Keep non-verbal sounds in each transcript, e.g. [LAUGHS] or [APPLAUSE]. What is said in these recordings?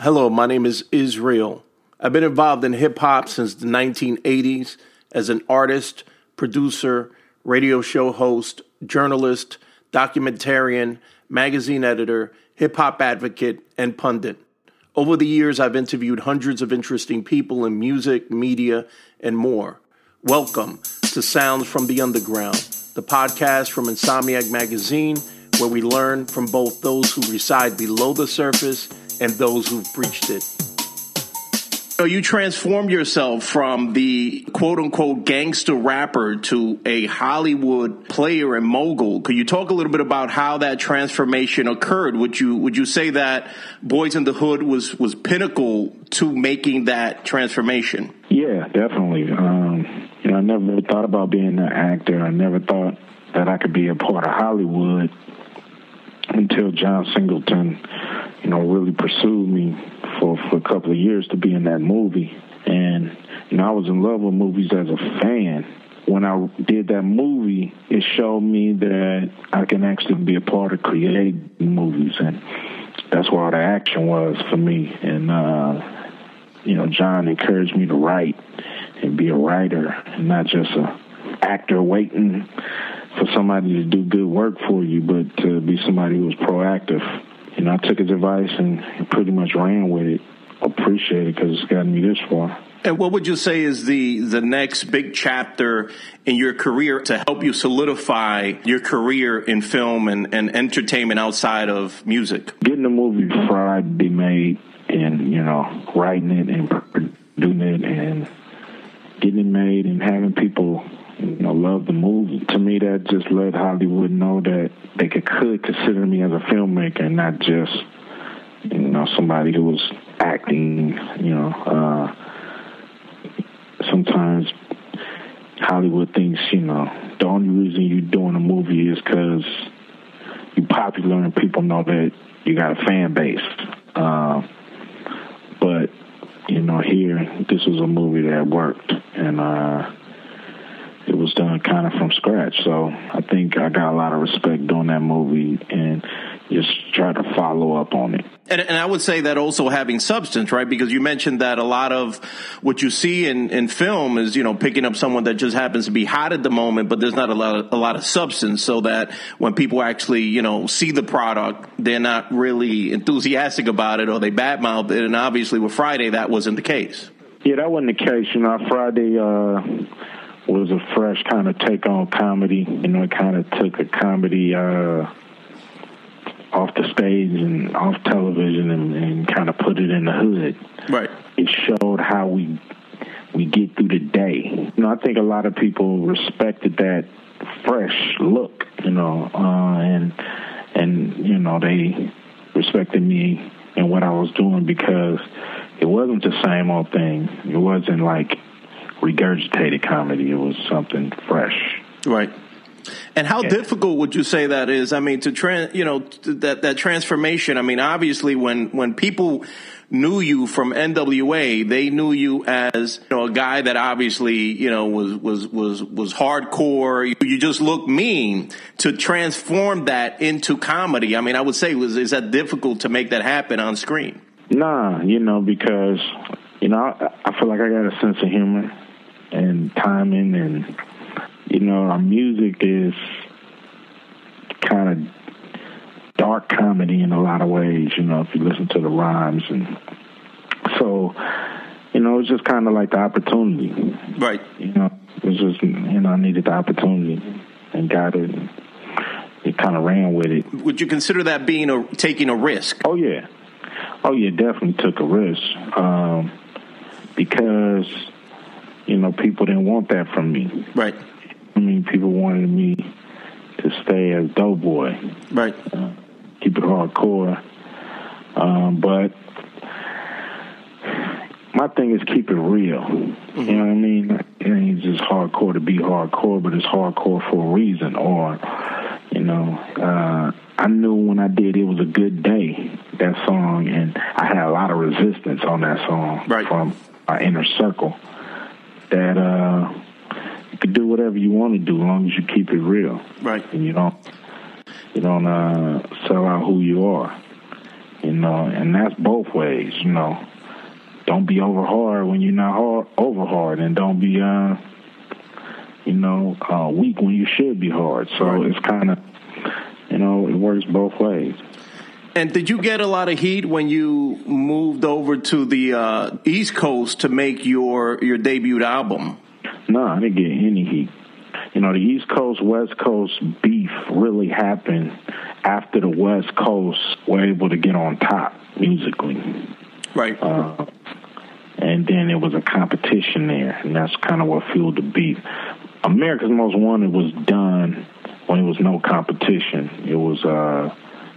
Hello, my name is Israel. I've been involved in hip hop since the 1980s as an artist, producer, radio show host, journalist, documentarian, magazine editor, hip hop advocate, and pundit. Over the years, I've interviewed hundreds of interesting people in music, media, and more. Welcome to Sounds from the Underground, the podcast from Insomniac Magazine, where we learn from both those who reside below the surface and those who've breached it. So you transformed yourself from the quote unquote gangster rapper to a Hollywood player and mogul. Could you talk a little bit about how that transformation occurred? Would you would you say that Boyz n the Hood was was pinnacle to making that transformation? Yeah, definitely. Um, you know, I never thought about being an actor. I never thought that I could be a part of Hollywood until John Singleton, you know, really pursued me for, for a couple of years to be in that movie. And, you know, I was in love with movies as a fan. When I did that movie, it showed me that I can actually be a part of creating movies. And that's where all the action was for me. And, uh, you know, John encouraged me to write and be a writer and not just a actor waiting for somebody to do good work for you, but to be somebody who was proactive. Know, I took his advice and pretty much ran with it. Appreciate it because it's gotten me this far. And what would you say is the the next big chapter in your career to help you solidify your career in film and, and entertainment outside of music? Getting the movie Friday made and, you know, writing it and producing it and getting it made and having people you know, love the movie. To me, that just let Hollywood know that they could, could consider me as a filmmaker and not just, you know, somebody who was acting. You know, uh, sometimes Hollywood thinks, you know, the only reason you're doing a movie is because you're popular and people know that you got a fan base. Uh, but you know, here this was a movie that worked, and uh, it was done kind of from scratch. So I think I got a lot of respect doing that movie and just try to follow up on it. And, and, I would say that also having substance, right? Because you mentioned that a lot of what you see in, in film is, you know, picking up someone that just happens to be hot at the moment, but there's not a lot of, a lot of substance so that when people actually, you know, see the product, they're not really enthusiastic about it or they badmouth it. And obviously with Friday, that wasn't the case. Yeah, that wasn't the case. You know, Friday, uh, was a fresh kind of take on comedy. You know, it kind of took a comedy uh, off the stage and off television and, and kind of put it in the hood. Right. It showed how we we get through the day. You know, I think a lot of people respected that fresh look. You know, uh, and and you know they respected me and what I was doing because it wasn't the same old thing. It wasn't like regurgitated comedy. It was something fresh. Right. And how yeah. difficult would you say that is? I mean, to trans, you know, that that transformation. I mean, obviously, when when people knew you from NWA, they knew you as you know a guy that obviously you know was was was was hardcore. You, you just look mean. To transform that into comedy, I mean, I would say was is that difficult to make that happen on screen? Nah, you know, because you know I, I feel like I got a sense of humor and timing and you know our music is kind of dark comedy in a lot of ways you know if you listen to the rhymes and so you know it's just kind of like the opportunity. Right. You know it was just you know i needed the opportunity and got it and it kind of ran with it. Would you consider that being a taking a risk? Oh yeah. Oh yeah definitely took a risk um, because you know, people didn't want that from me. Right. I mean, people wanted me to stay as Doughboy. Right. Uh, keep it hardcore. Um, but my thing is keep it real. Mm-hmm. You know what I mean? It ain't just hardcore to be hardcore, but it's hardcore for a reason. Or, you know, uh, I knew when I did it was a good day, that song, and I had a lot of resistance on that song right. from my inner circle that uh, you can do whatever you want to do as long as you keep it real. Right. And you don't you don't uh, sell out who you are. You know, and that's both ways. You know, don't be over hard when you're not hard, over hard, and don't be uh, you know, uh, weak when you should be hard. So right. it's kind of, you know, it works both ways. And did you get a lot of heat when you moved over to the uh, East Coast to make your your debut album? No, I didn't get any heat. You know, the East Coast West Coast beef really happened after the West Coast were able to get on top musically. Right. Uh, and then it was a competition there, and that's kind of what fueled the beef. America's Most Wanted was done when it was no competition. It was uh,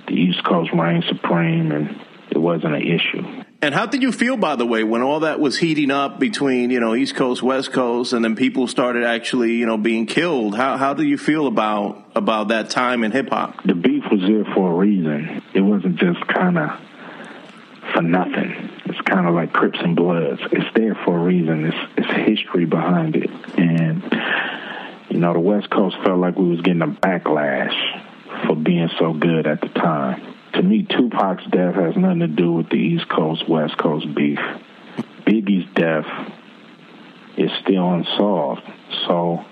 the East Coast reigned supreme, and it wasn't an issue. And how did you feel, by the way, when all that was heating up between you know East Coast, West Coast, and then people started actually you know being killed? How how do you feel about about that time in hip hop? The beef was there for a reason. It wasn't just kind of for nothing. It's kind of like Crips and Bloods. It's there for a reason. It's it's history behind it, and you know the West Coast felt like we was getting a backlash for being so good at the time. To me, Tupac's death has nothing to do with the East Coast West Coast beef. Biggie's death is still unsolved, so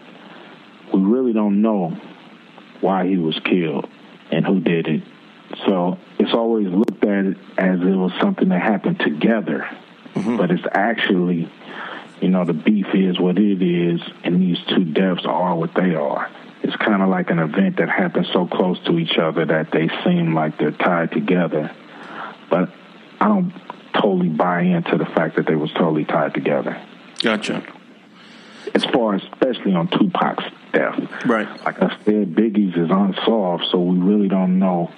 we really don't know why he was killed and who did it. So it's always looked at as it was something that happened together, mm-hmm. but it's actually, you know, the beef is what it is, and these two deaths are what they are. It's kind of like an event that happens so close to each other that they seem like they're tied together, but I don't totally buy into the fact that they was totally tied together. Gotcha. As far as, especially on Tupac's death, right? Like I said, Biggie's is unsolved, so we really don't know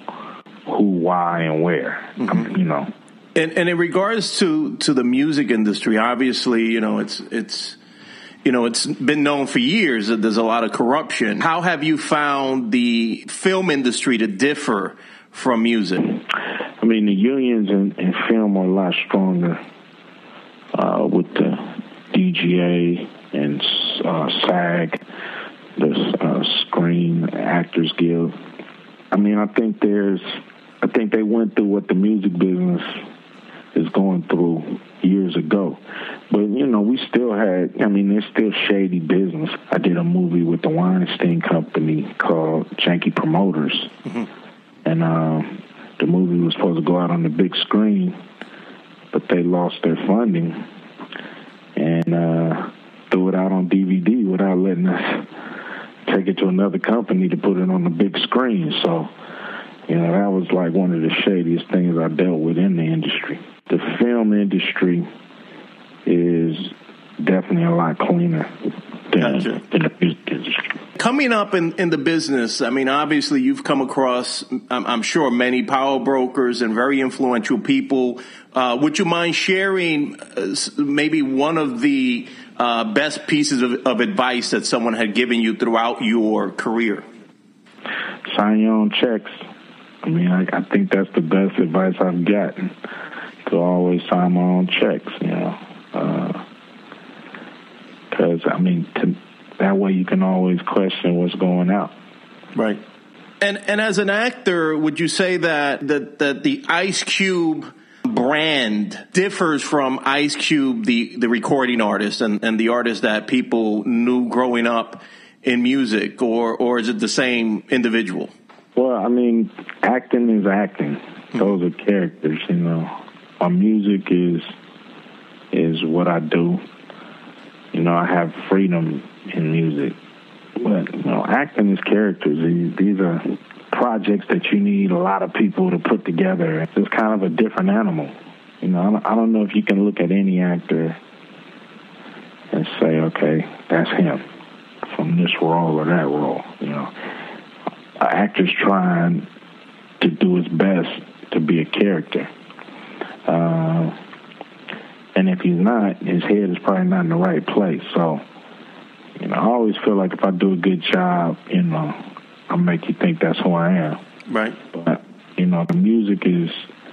who, why, and where. Mm-hmm. you know. And, and in regards to to the music industry, obviously, you know, it's it's you know, it's been known for years that there's a lot of corruption. How have you found the film industry to differ from music? I mean, the unions in, in film are a lot stronger uh, with the DGA and uh, SAG, the uh, Screen Actors Guild. I mean, I think there's I think they went through what the music business is going through years ago. But, you know, we still had, I mean, there's still shady business. I did a movie with the Weinstein Company called Janky Promoters. Mm-hmm. And uh, the movie was supposed to go out on the big screen, but they lost their funding and uh, threw it out on DVD without letting us take it to another company to put it on the big screen. So, you know, that was like one of the shadiest things I dealt with in the industry. Film industry is definitely a lot cleaner than, gotcha. than the music industry. Coming up in, in the business, I mean, obviously you've come across, I'm, I'm sure, many power brokers and very influential people. Uh, would you mind sharing uh, maybe one of the uh, best pieces of, of advice that someone had given you throughout your career? Sign your own checks. I mean, I, I think that's the best advice I've gotten to always sign my own checks, you know. Because, uh, I mean, to, that way you can always question what's going out. Right. And and as an actor, would you say that that, that the Ice Cube brand differs from Ice Cube, the, the recording artist and, and the artist that people knew growing up in music, or or is it the same individual? Well, I mean, acting is acting. Those are characters, you know. My music is is what I do. You know, I have freedom in music. But you know, acting is characters. These, these are projects that you need a lot of people to put together. It's kind of a different animal. You know, I don't know if you can look at any actor and say, okay, that's him from this role or that role. You know, an actor's trying to do his best to be a character. Uh, and if he's not, his head is probably not in the right place. So, you know, I always feel like if I do a good job, you know, I'll make you think that's who I am. Right. But, you know, the music is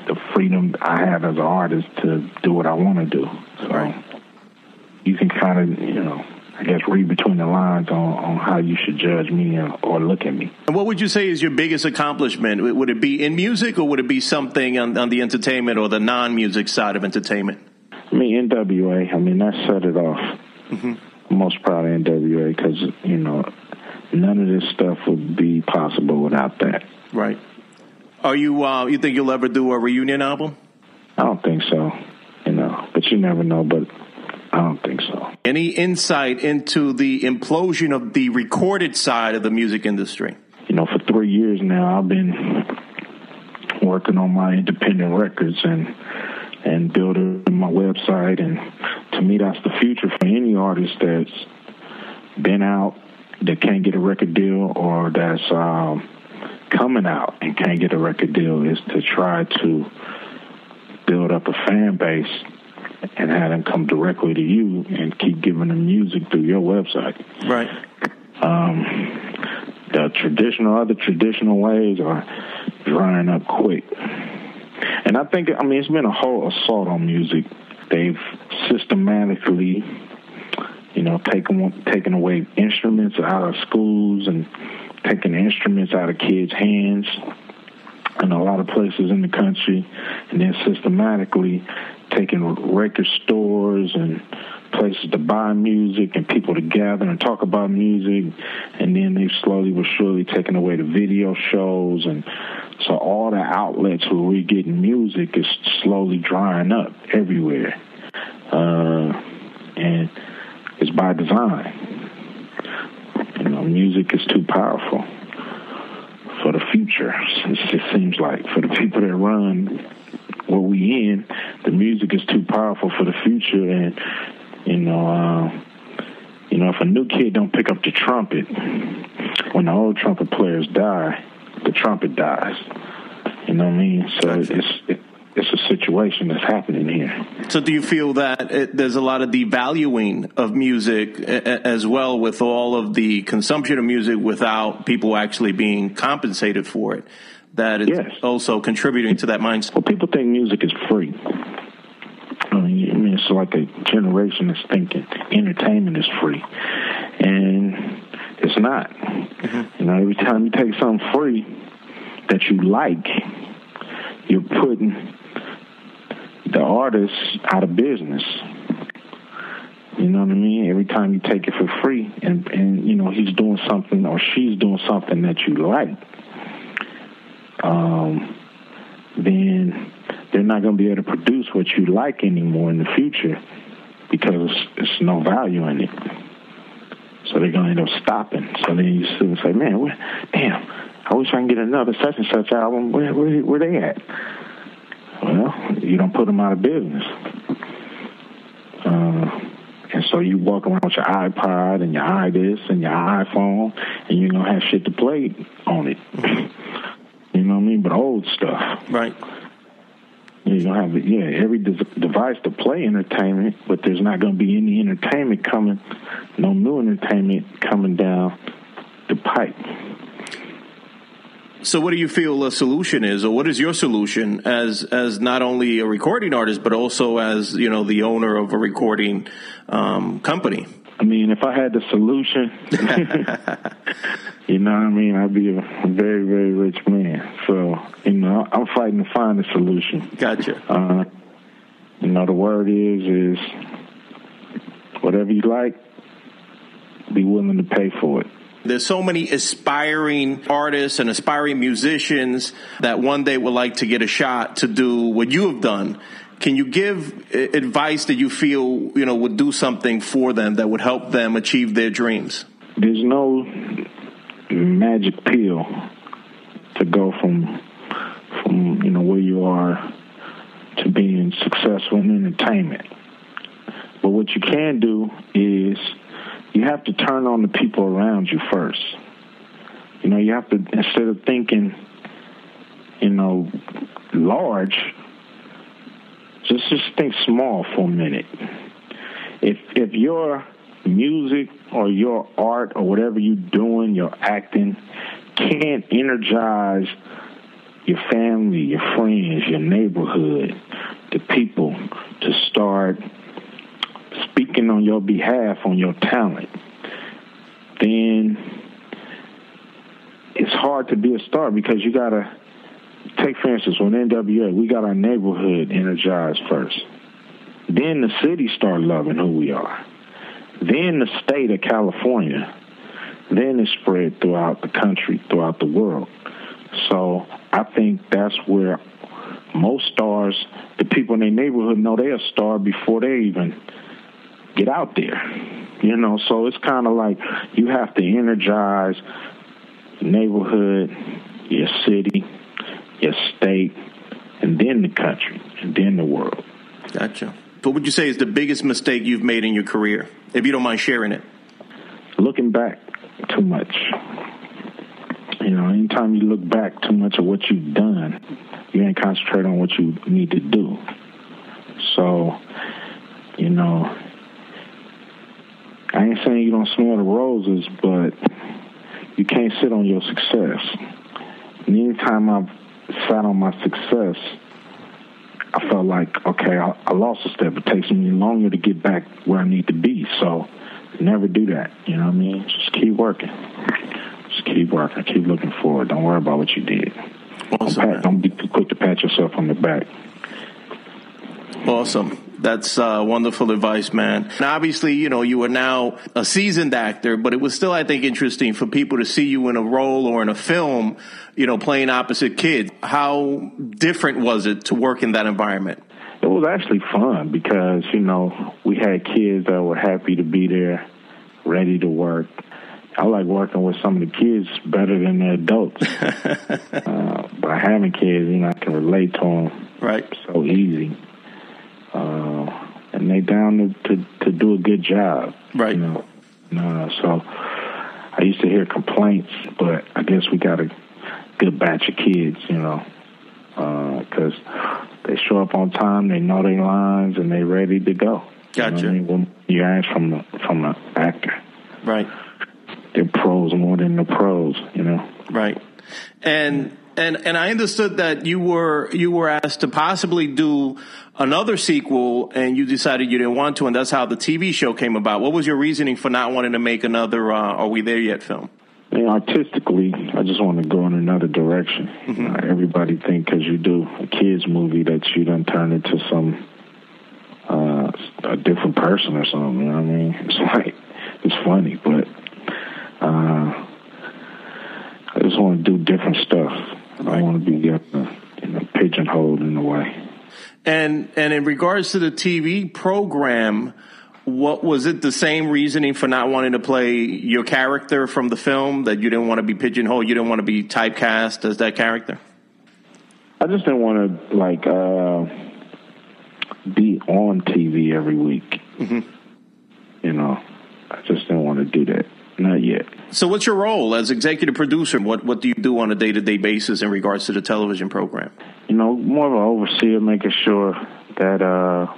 the freedom I have as an artist to do what I want to do. So right. you can kind of, you know, I guess, read between the lines on, on how you should judge me or look at me. And what would you say is your biggest accomplishment? Would it be in music or would it be something on, on the entertainment or the non music side of entertainment? I mean, NWA, I mean, that set it off. Mm-hmm. I'm most proud of NWA because, you know, none of this stuff would be possible without that. Right. Are you, uh, you think you'll ever do a reunion album? I don't think so, you know, but you never know. But I don't think so. Any insight into the implosion of the recorded side of the music industry? You know, for three years now, I've been working on my independent records and and building my website. And to me, that's the future for any artist that's been out that can't get a record deal or that's um, coming out and can't get a record deal is to try to build up a fan base and have them come directly to you and keep giving them music through your website. Right. Um, the traditional, other traditional ways are drying up quick. And I think, I mean, it's been a whole assault on music. They've systematically, you know, taken taken away instruments out of schools and taking instruments out of kids' hands in a lot of places in the country, and then systematically taking record stores and places to buy music and people to gather and talk about music. And then they slowly but surely taken away the video shows. And so all the outlets where we're getting music is slowly drying up everywhere. Uh, and it's by design. You know, music is too powerful for the future. [LAUGHS] It seems like for the people that run where we in, the music is too powerful for the future, and you know, uh, you know, if a new kid don't pick up the trumpet, when the old trumpet players die, the trumpet dies. You know what I mean? So it's it, it's a situation that's happening here. So, do you feel that it, there's a lot of devaluing of music as well, with all of the consumption of music without people actually being compensated for it? That is yes. also contributing to that mindset. Well, people think music is free. I mean, I mean, it's like a generation that's thinking entertainment is free, and it's not. Mm-hmm. You know, every time you take something free that you like, you're putting the artist out of business. You know what I mean? Every time you take it for free, and and you know he's doing something or she's doing something that you like, um, then they're not going to be able to produce what you like anymore in the future because it's no value in it. So they're going to end up stopping. So then you and say, man, where, damn, I wish I can get another such and such album. Where, where, where they at? Well, you don't put them out of business. Uh, and so you walk around with your iPod and your iDis and your iPhone, and you're gonna have shit to play on it. you know what I mean? But old stuff, right? You're gonna have yeah every device to play entertainment, but there's not gonna be any entertainment coming, no new entertainment coming down the pipe. So, what do you feel a solution is, or what is your solution as as not only a recording artist, but also as you know the owner of a recording um, company? I mean, if I had the solution, [LAUGHS] you know what I mean, I'd be a very, very rich man. So, you know, I'm fighting to find a solution. Gotcha. Uh, you know, the word is, is whatever you like, be willing to pay for it. There's so many aspiring artists and aspiring musicians that one day would like to get a shot to do what you have done. Can you give advice that you feel, you know, would do something for them that would help them achieve their dreams? There's no magic pill to go from from, you know, where you are to being successful in entertainment. But what you can do is you have to turn on the people around you first. You know, you have to instead of thinking, you know, large, just just think small for a minute. If if your music or your art or whatever you're doing, your acting can't energize your family, your friends, your neighborhood, the people to start speaking on your behalf on your talent, then it's hard to be a star because you gotta take for instance with NWA, we got our neighborhood energized first. Then the city start loving who we are. Then the state of California. Then it spread throughout the country, throughout the world. So I think that's where most stars, the people in their neighborhood know they're a star before they even get out there. You know, so it's kind of like you have to energize neighborhood, your city, your state, and then the country, and then the world. Gotcha. But What would you say is the biggest mistake you've made in your career, if you don't mind sharing it? Looking back too much. You know, anytime you look back too much of what you've done, you ain't concentrate on what you need to do. So, you know, I ain't saying you don't smell the roses, but you can't sit on your success. And anytime I've sat on my success, I felt like, okay, I, I lost a step. It takes me longer to get back where I need to be. So never do that. You know what I mean? Just keep working. Just keep working. Keep looking forward. Don't worry about what you did. Awesome, don't, pat, don't be too quick to pat yourself on the back. Awesome. That's uh, wonderful advice, man. And obviously, you know, you are now a seasoned actor, but it was still, I think, interesting for people to see you in a role or in a film, you know, playing opposite kids. How different was it to work in that environment? It was actually fun because, you know, we had kids that were happy to be there, ready to work. I like working with some of the kids better than the adults. [LAUGHS] uh, by having kids, you know, I can relate to them right so easy uh, and they down to, to, to do a good job. Right. You know, uh, so I used to hear complaints, but I guess we got a good batch of kids, you know, because uh, they show up on time, they know their lines, and they ready to go. Gotcha. You, know I mean? when you ask from the, from an actor, right? They're pros more than the pros, you know. Right, and and and I understood that you were you were asked to possibly do another sequel, and you decided you didn't want to, and that's how the TV show came about. What was your reasoning for not wanting to make another uh, "Are We There Yet" film? You know, artistically, I just want to go in another direction. Mm-hmm. Uh, everybody think because you do a kids movie that you don't turn into some uh, a different person or something. You know what I mean? It's like it's funny, but uh, I just want to do different I want to be uh, you know, pigeonholed in a way. And and in regards to the TV program, what was it the same reasoning for not wanting to play your character from the film that you didn't want to be pigeonholed, you didn't want to be typecast as that character? I just didn't want to like uh, be on TV every week. Mm-hmm. You know, I just didn't want to do that. Not yet. So, what's your role as executive producer? What What do you do on a day to day basis in regards to the television program? You know, more of an overseer, making sure that uh,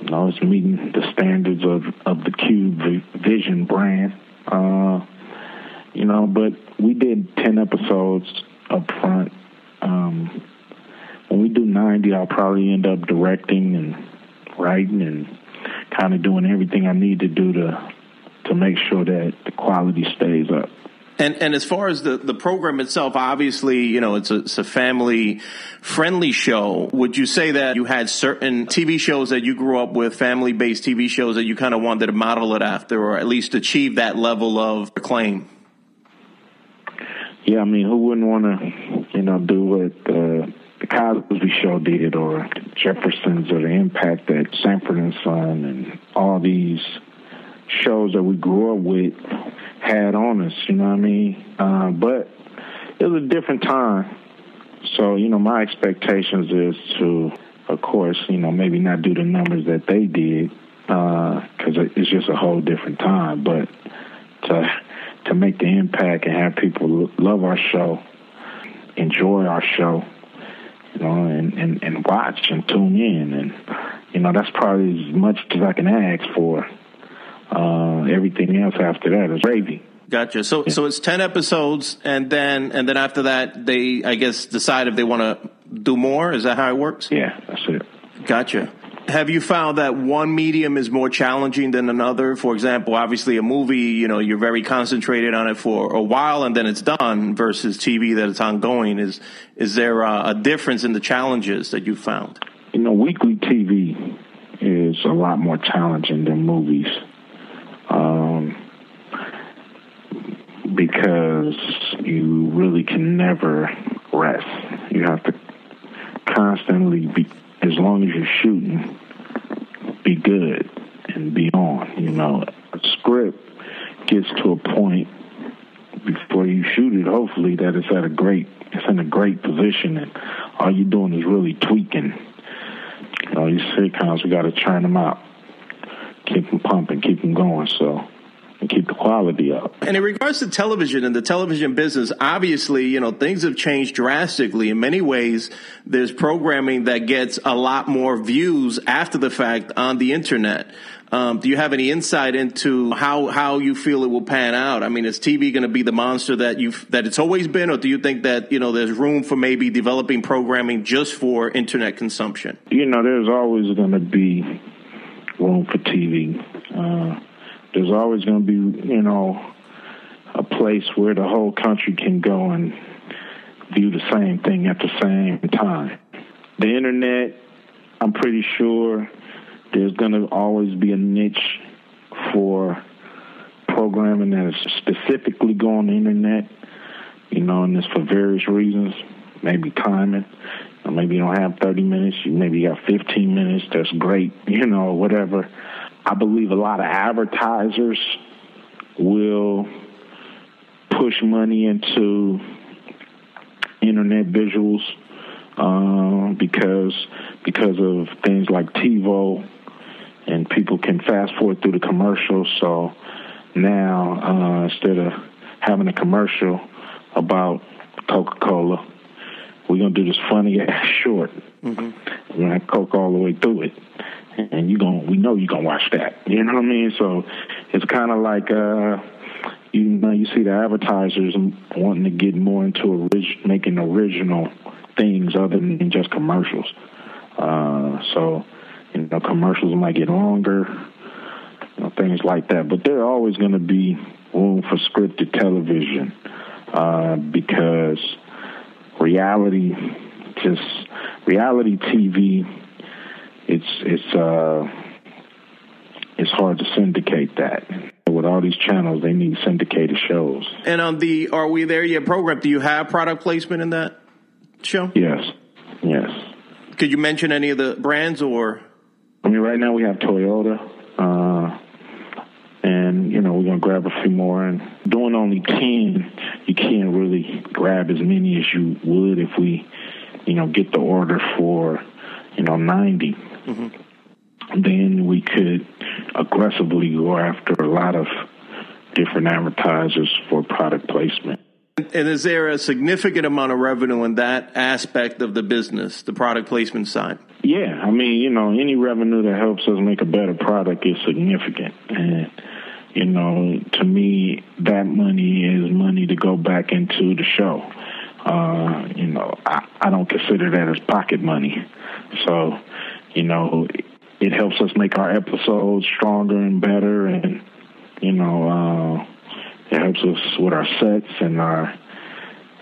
you know it's meeting the standards of of the Cube Vision brand. Uh, you know, but we did ten episodes up front. Um, when we do ninety, I'll probably end up directing and writing and kind of doing everything I need to do to to make sure that the quality stays up. And and as far as the, the program itself, obviously, you know, it's a, it's a family friendly show. Would you say that you had certain TV shows that you grew up with, family based TV shows that you kind of wanted to model it after, or at least achieve that level of acclaim? Yeah, I mean, who wouldn't want to, you know, do what uh, the Cosby Show did, or Jeffersons, or the impact that Sanford and Son, and all these shows that we grew up with had on us, you know what I mean? Uh, but it was a different time. So, you know, my expectations is to, of course, you know, maybe not do the numbers that they did, because uh, it's just a whole different time, but to to make the impact and have people love our show, enjoy our show, you know, and, and, and watch and tune in. And, you know, that's probably as much as I can ask for uh, everything else after that is gravy. Gotcha. So yeah. so it's ten episodes, and then and then after that, they I guess decide if they want to do more. Is that how it works? Yeah, that's it. Gotcha. Have you found that one medium is more challenging than another? For example, obviously a movie, you know, you're very concentrated on it for a while and then it's done versus TV that it's ongoing. Is, is there a, a difference in the challenges that you found? You know, weekly TV is a lot more challenging than movies. Um, because you really can never rest. You have to constantly be, as long as you're shooting, be good and be on. You know, a script gets to a point before you shoot it, hopefully, that it's at a great, it's in a great position, and all you're doing is really tweaking. All you these sitcoms, we got to churn them out, keep them pumping, keep them going. So and keep the quality up. And in regards to television and the television business, obviously, you know, things have changed drastically. In many ways, there's programming that gets a lot more views after the fact on the internet. Um, do you have any insight into how how you feel it will pan out? I mean, is TV going to be the monster that you that it's always been, or do you think that you know there's room for maybe developing programming just for internet consumption? You know, there's always going to be room for TV. Uh, there's always going to be, you know, a place where the whole country can go and view the same thing at the same time. The internet, I'm pretty sure there's going to always be a niche for programming that is specifically go on the internet, you know, and it's for various reasons, maybe timing. Maybe you don't have 30 minutes, you maybe you got 15 minutes, that's great, [LAUGHS] you know, whatever. I believe a lot of advertisers will push money into internet visuals uh, because because of things like TiVo, and people can fast forward through the commercials. So now uh, instead of having a commercial about Coca Cola, we're gonna do this funny [LAUGHS] ass short. Mm-hmm. We're gonna Coke all the way through it and you gonna we know you're gonna watch that. You know what I mean? So it's kind of like uh, you know you see the advertisers wanting to get more into orig- making original things other than just commercials. Uh, so you know commercials might get longer, you know, things like that. But there are always going to be room for scripted television uh, because reality just reality TV it's it's uh it's hard to syndicate that. With all these channels, they need syndicated shows. And on the Are We There Yet program, do you have product placement in that show? Yes. Yes. Could you mention any of the brands or? I mean, right now we have Toyota, uh, and you know we're gonna grab a few more. And doing only ten, you can't really grab as many as you would if we, you know, get the order for, you know, ninety. Mm-hmm. Then we could aggressively go after a lot of different advertisers for product placement. And is there a significant amount of revenue in that aspect of the business, the product placement side? Yeah, I mean, you know, any revenue that helps us make a better product is significant. And, you know, to me, that money is money to go back into the show. Uh, you know, I, I don't consider that as pocket money. So, you know, it helps us make our episodes stronger and better, and you know, uh, it helps us with our sets and our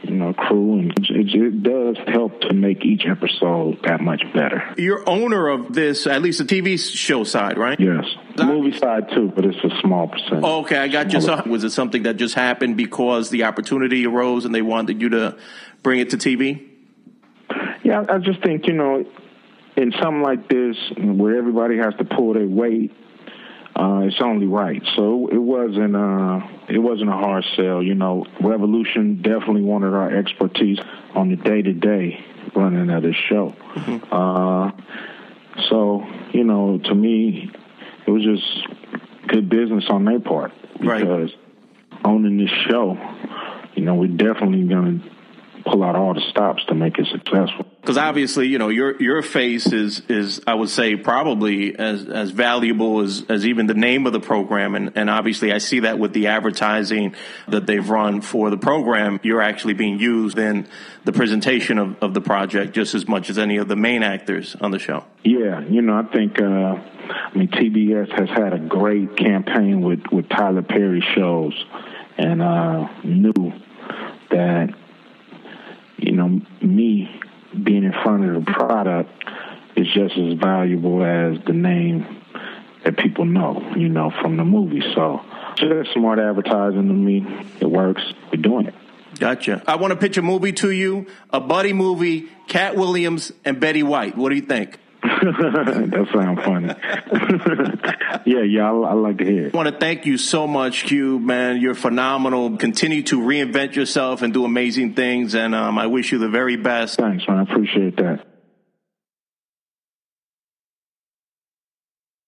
you know crew, and it, it, does help to make each episode that much better. You're owner of this, at least the TV show side, right? Yes, the movie side too, but it's a small percentage. Oh, okay, I got you. So, was it something that just happened because the opportunity arose and they wanted you to bring it to TV? Yeah, I just think you know in something like this, where everybody has to pull their weight, uh, it's only right. So it wasn't uh, it wasn't a hard sell. You know, Revolution definitely wanted our expertise on the day to day running of this show. Mm-hmm. Uh, so you know, to me, it was just good business on their part because right. owning this show, you know, we're definitely going to pull out all the stops to make it successful. Because obviously, you know, your your face is is I would say probably as as valuable as as even the name of the program, and and obviously I see that with the advertising that they've run for the program, you're actually being used in the presentation of, of the project just as much as any of the main actors on the show. Yeah, you know, I think uh, I mean TBS has had a great campaign with with Tyler Perry shows, and uh, knew that you know me being in front of the product is just as valuable as the name that people know, you know, from the movie. So just smart advertising to me. It works. We're doing it. Gotcha. I want to pitch a movie to you, a buddy movie, Katt Williams and Betty White. What do you think? [LAUGHS] that sounds funny. [LAUGHS] yeah, yeah, I, I, like to hear. It. I want to thank you so much, Q. Man, you're phenomenal. Continue to reinvent yourself and do amazing things, and um, I wish you the very best. Thanks, man. I appreciate that.